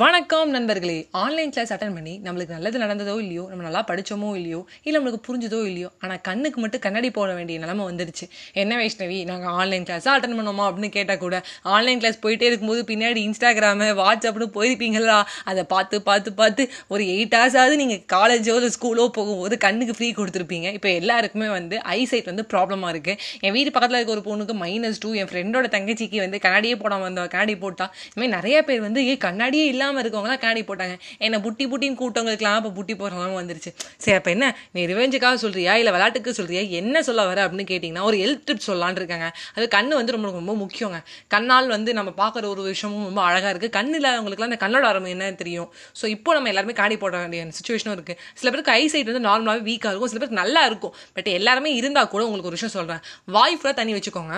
வணக்கம் நண்பர்களே. Online class attend பண்ணி நம்மளுக்கு நல்லது நடந்ததோ இல்லையோ நம்ம நல்லா படிச்சோமோ இல்லையோ இல்லை நம்மளுக்கு புரிஞ்சதோ இல்லையோ ஆனால் கண்ணுக்கு மட்டும் கண்ணாடி போட வேண்டிய நிலைமை வந்துடுச்சு என்ன வைஷ்ணவி நாங்கள் ஆன்லைன் கிளாஸாக அட்டன் பண்ணோமா அப்படின்னு கேட்டால் கூட ஆன்லைன் கிளாஸ் போயிட்டே இருக்கும்போது பின்னாடி இன்ஸ்டாகிராமு வாட்ஸ்அப்னு போயிருப்பீங்களா? அதை பார்த்து பார்த்து பார்த்து ஒரு எயிட் ஹவர்ஸாவது நீங்கள் காலேஜோ இல்லை ஸ்கூலோ போகும்போது கண்ணுக்கு ஃப்ரீ கொடுத்துருப்பீங்க. இப்போ எல்லாருக்குமே வந்து ஐசைட் வந்து ப்ராப்ளமாக இருக்குது என் வீட்டு பக்கத்தில் இருக்க ஒரு பொண்ணுக்கு மைனஸ் டூ என் ஃப்ரெண்டோட தங்கச்சிக்கு வந்து கண்ணாடியே போடாமல் வந்தோம் கண்ணாடி போட்டால் இதுமாதிரி நிறைய பேர் வந்து ஏ கண்ணாடியே இல்லாமல் இருக்கவங்களாம் கண்ணாடி போட்டாங்க. என்னை புட்டி புட்டின்னு கூட்டவங்களுக்குலாம் அப்போ புட்டி போடுறவங்க வந்துருச்சு. சரி அப்போ என்ன? நீ ரிவெஞ்சுக்காக சொல்றியா? இல்லை விளையாட்டுக்கு சொல்றியா? என்ன சொல்ல வர அப்படின்னு கேட்டிங்கன்னா ஒரு ஹெல்த் ட்ரிப் சொல்லலான்னு இருக்காங்க. அது கண்ணு வந்து ரொம்ப ரொம்ப முக்கியங்க. கண்ணால் வந்து நம்ம பார்க்குற ஒரு விஷயமும் ரொம்ப அழகாக இருக்குது கண் இல்லாதவங்களுக்குலாம் அந்த கண்ணோட அருமை என்ன தெரியும். ஸோ இப்போ நம்ம எல்லாருமே காணி போட வேண்டிய சுச்சுவேஷனும் இருக்குது சில பேருக்கு ஐ சைட் வந்து நார்மலாகவே வீக்காக இருக்கும். சில பேருக்கு நல்லா இருக்கும். பட் எல்லாருமே இருந்தால் கூட உங்களுக்கு ஒரு விஷயம் சொல்கிறேன் வாய் ஃபுல்லாக தண்ணி வச்சுக்கோங்க.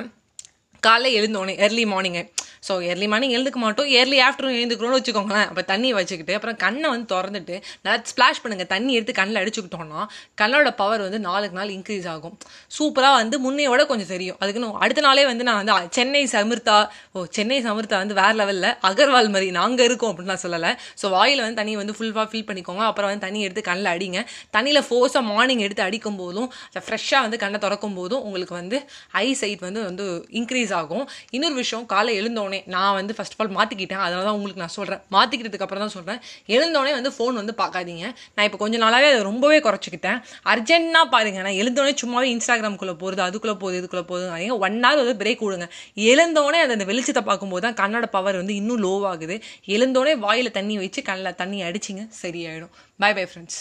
காலைல எழுந்தோடனே early morning so early morning எழுந்துக்க மாட்டோம் ஏர்லி ஆஃப்டர்நூன் எழுந்துக்கிறோன்னு வச்சுக்கோங்களேன். அப்போ தண்ணி வச்சுக்கிட்டு அப்புறம் கண்ணை வந்து திறந்துட்டு நல்லா ஸ்ப்ளாஷ் பண்ணுங்கள் தண்ணி எடுத்து கண்ணில் அடிச்சுக்கிட்டோம்னா கண்ணோட பவர் வந்து நாளுக்கு நாள் இன்க்ரீஸ் ஆகும். சூப்பராக வந்து முன்னையோட கொஞ்சம் தெரியும். அதுக்குன்னு அடுத்த நாளே வந்து நான் வந்து சென்னை சமிர்த்தா ஓ சென்னை சமிர்த்தா வந்து வேறு லெவலில் அகர்வால் மாதிரி நாங்கள் இருக்கோம் அப்படின்னு நான் சொல்லலை. ஸோ வாயில் வந்து தண்ணி வந்து ஃபுல்ஃபாக ஃபில் பண்ணிக்கோங்க. அப்புறம் வந்து தண்ணி எடுத்து கண்ணில் அடிங்க. தண்ணியில் ஃபோர்ஸாக மார்னிங் எடுத்து அடிக்கும் போதும் ஃப்ரெஷ்ஷாக வந்து கண்ணை திறக்கும் போதும் உங்களுக்கு வந்து ஐ சைட் வந்து வந்து இன்க்ரீஸ் ஆகும். இன்னொரு விஷயம் காலை எழுந்தோடனே நான் வந்து ஃபர்ஸ்ட் ஆஃப் ஆல் மாற்றிக்கிட்டேன் அதனால தான் உங்களுக்கு நான் சொல்கிறேன் மாற்றிக்கிறதுக்கு அப்புறம் தான் சொல்கிறேன் எழுந்தோடனே வந்து ஃபோன் வந்து பார்க்காதீங்க. நான் இப்போ கொஞ்ச நாளாகவே அதை ரொம்பவே குறைச்சிக்கிட்டேன். அர்ஜென்ட்னா பாருங்க. நான் எழுந்தோடனே சும்மாவே இன்ஸ்டாகிராம்குள்ளே போகிறது அதுக்குள்ளே போகுது இதுக்குள்ளே போகுது ஒன் ஹவர் வந்து பிரேக் விடுங்க. எழுந்தோடனே அந்த வெளிச்சத்தை பார்க்கும்போது தான் கண்ணோட பவர் வந்து இன்னும் லோவாகுது எழுந்தோடனே வாயில் தண்ணி வச்சு கண்ணில் தண்ணி அடிச்சிங்க சரியாயிடும். By bye friends